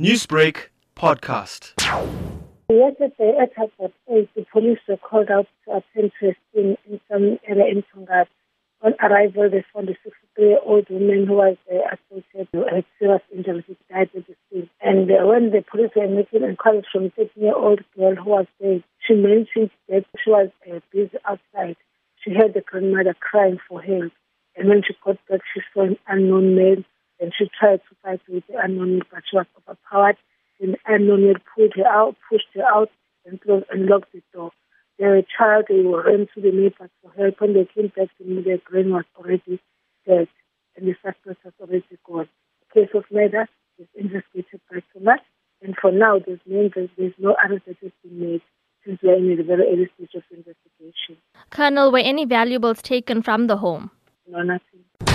Newsbreak podcast. Yesterday at past eight, the police were called out to attend to a scene in some area in Tongaat. On arrival, they found a 63-year-old woman who was uh, associated with serious injuries. She died at the scene. And uh, when the police were making inquiries from a 13-year-old girl who was there, she mentioned that she was uh, busy outside. She heard the grandmother crying for help. And when she got back, she saw an unknown male and she tried to fight with the unknown, but she was overpowered. And the unknown pulled her out, pushed her out, and closed and locked the door. The child they ran to the neighbors for help. When they came back to me, the brain was already dead, and the suspect was already gone. The case of murder is investigated by Thomas, and for now, there's no, there's no arrest that has been made since we're in the very early stage of investigation. Colonel, were any valuables taken from the home? No, nothing.